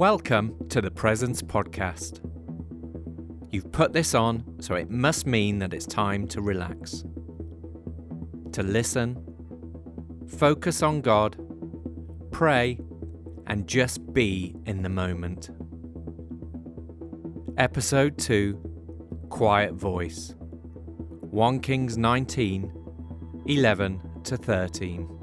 Welcome to the Presence Podcast. You've put this on, so it must mean that it's time to relax, to listen, focus on God, pray, and just be in the moment. Episode 2 Quiet Voice 1 Kings 19 11 to 13.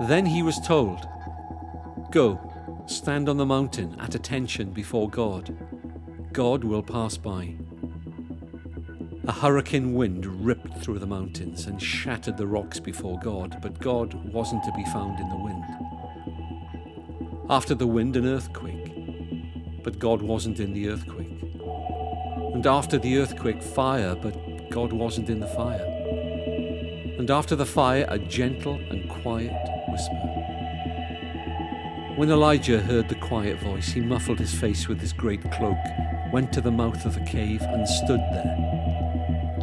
Then he was told, Go, stand on the mountain at attention before God. God will pass by. A hurricane wind ripped through the mountains and shattered the rocks before God, but God wasn't to be found in the wind. After the wind, an earthquake, but God wasn't in the earthquake. And after the earthquake, fire, but God wasn't in the fire. And after the fire, a gentle and quiet whisper. When Elijah heard the quiet voice, he muffled his face with his great cloak, went to the mouth of the cave, and stood there.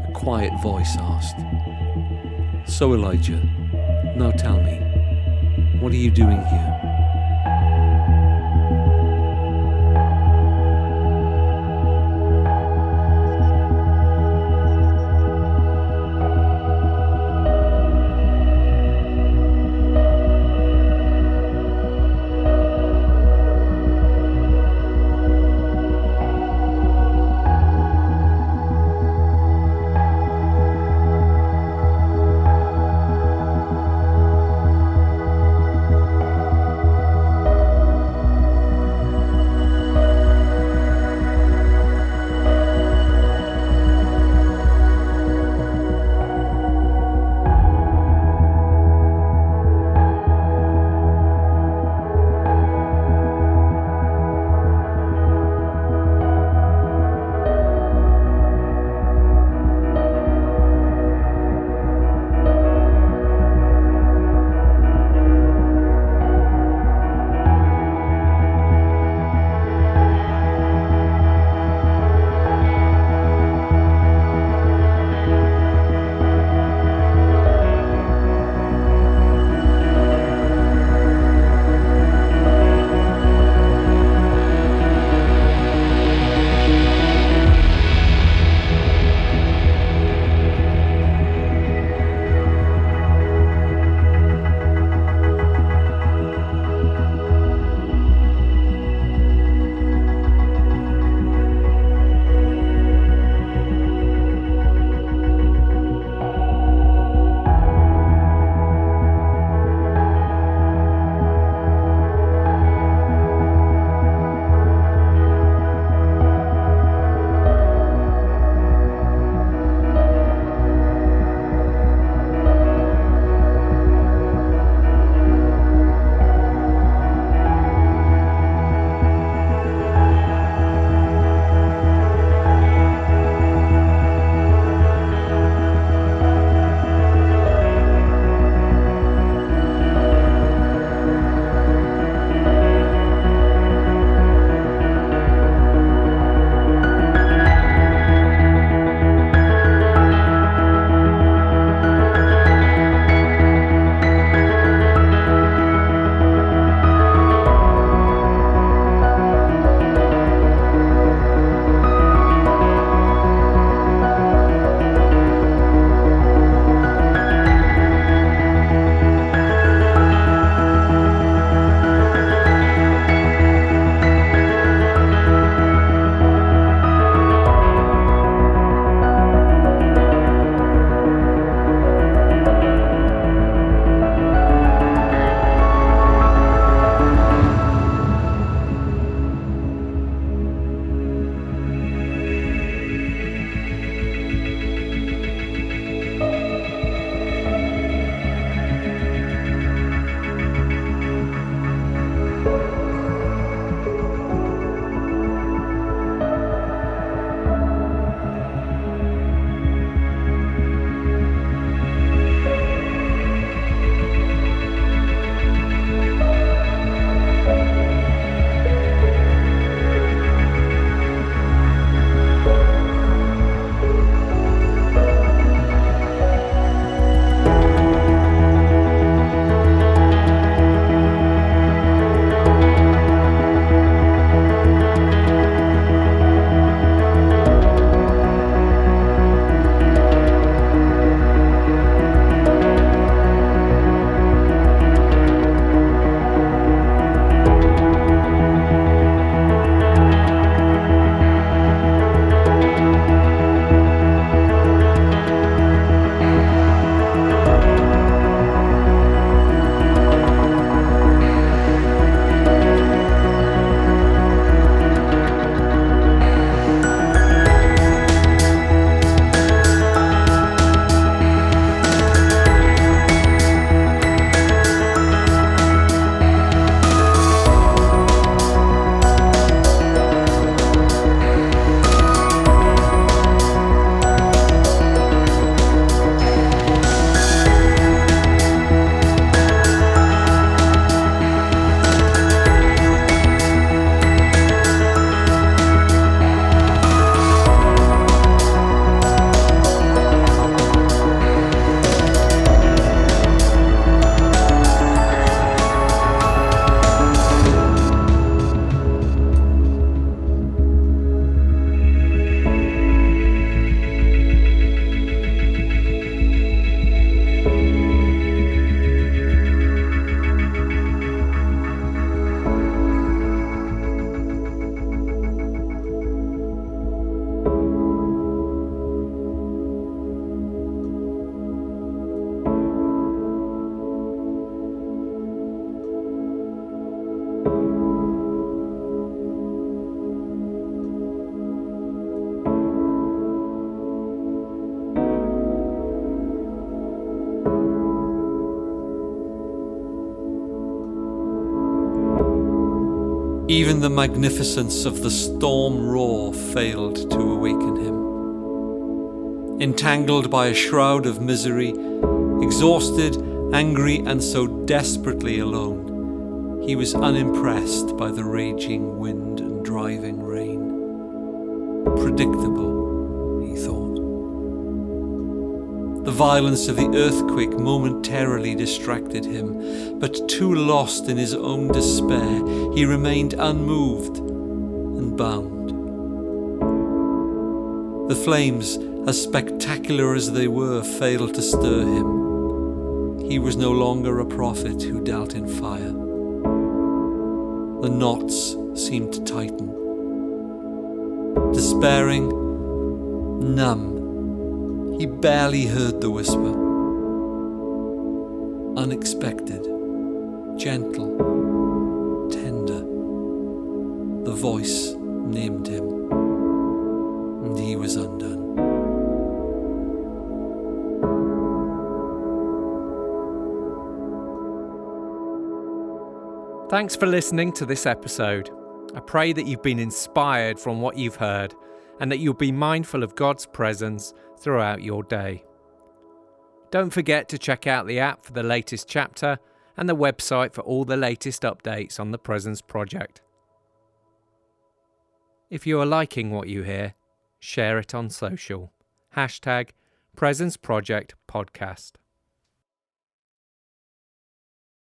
A quiet voice asked, So, Elijah, now tell me, what are you doing here? Even the magnificence of the storm roar failed to awaken him. Entangled by a shroud of misery, exhausted, angry, and so desperately alone, he was unimpressed by the raging wind and driving rain. Predictable, The violence of the earthquake momentarily distracted him, but too lost in his own despair, he remained unmoved and bound. The flames, as spectacular as they were, failed to stir him. He was no longer a prophet who dealt in fire. The knots seemed to tighten. Despairing, numb, he barely heard the whisper. Unexpected, gentle, tender. The voice named him, and he was undone. Thanks for listening to this episode. I pray that you've been inspired from what you've heard and that you'll be mindful of God's presence throughout your day. Don't forget to check out the app for the latest chapter and the website for all the latest updates on the Presence Project. If you are liking what you hear, share it on social. Hashtag Presence Project Podcast.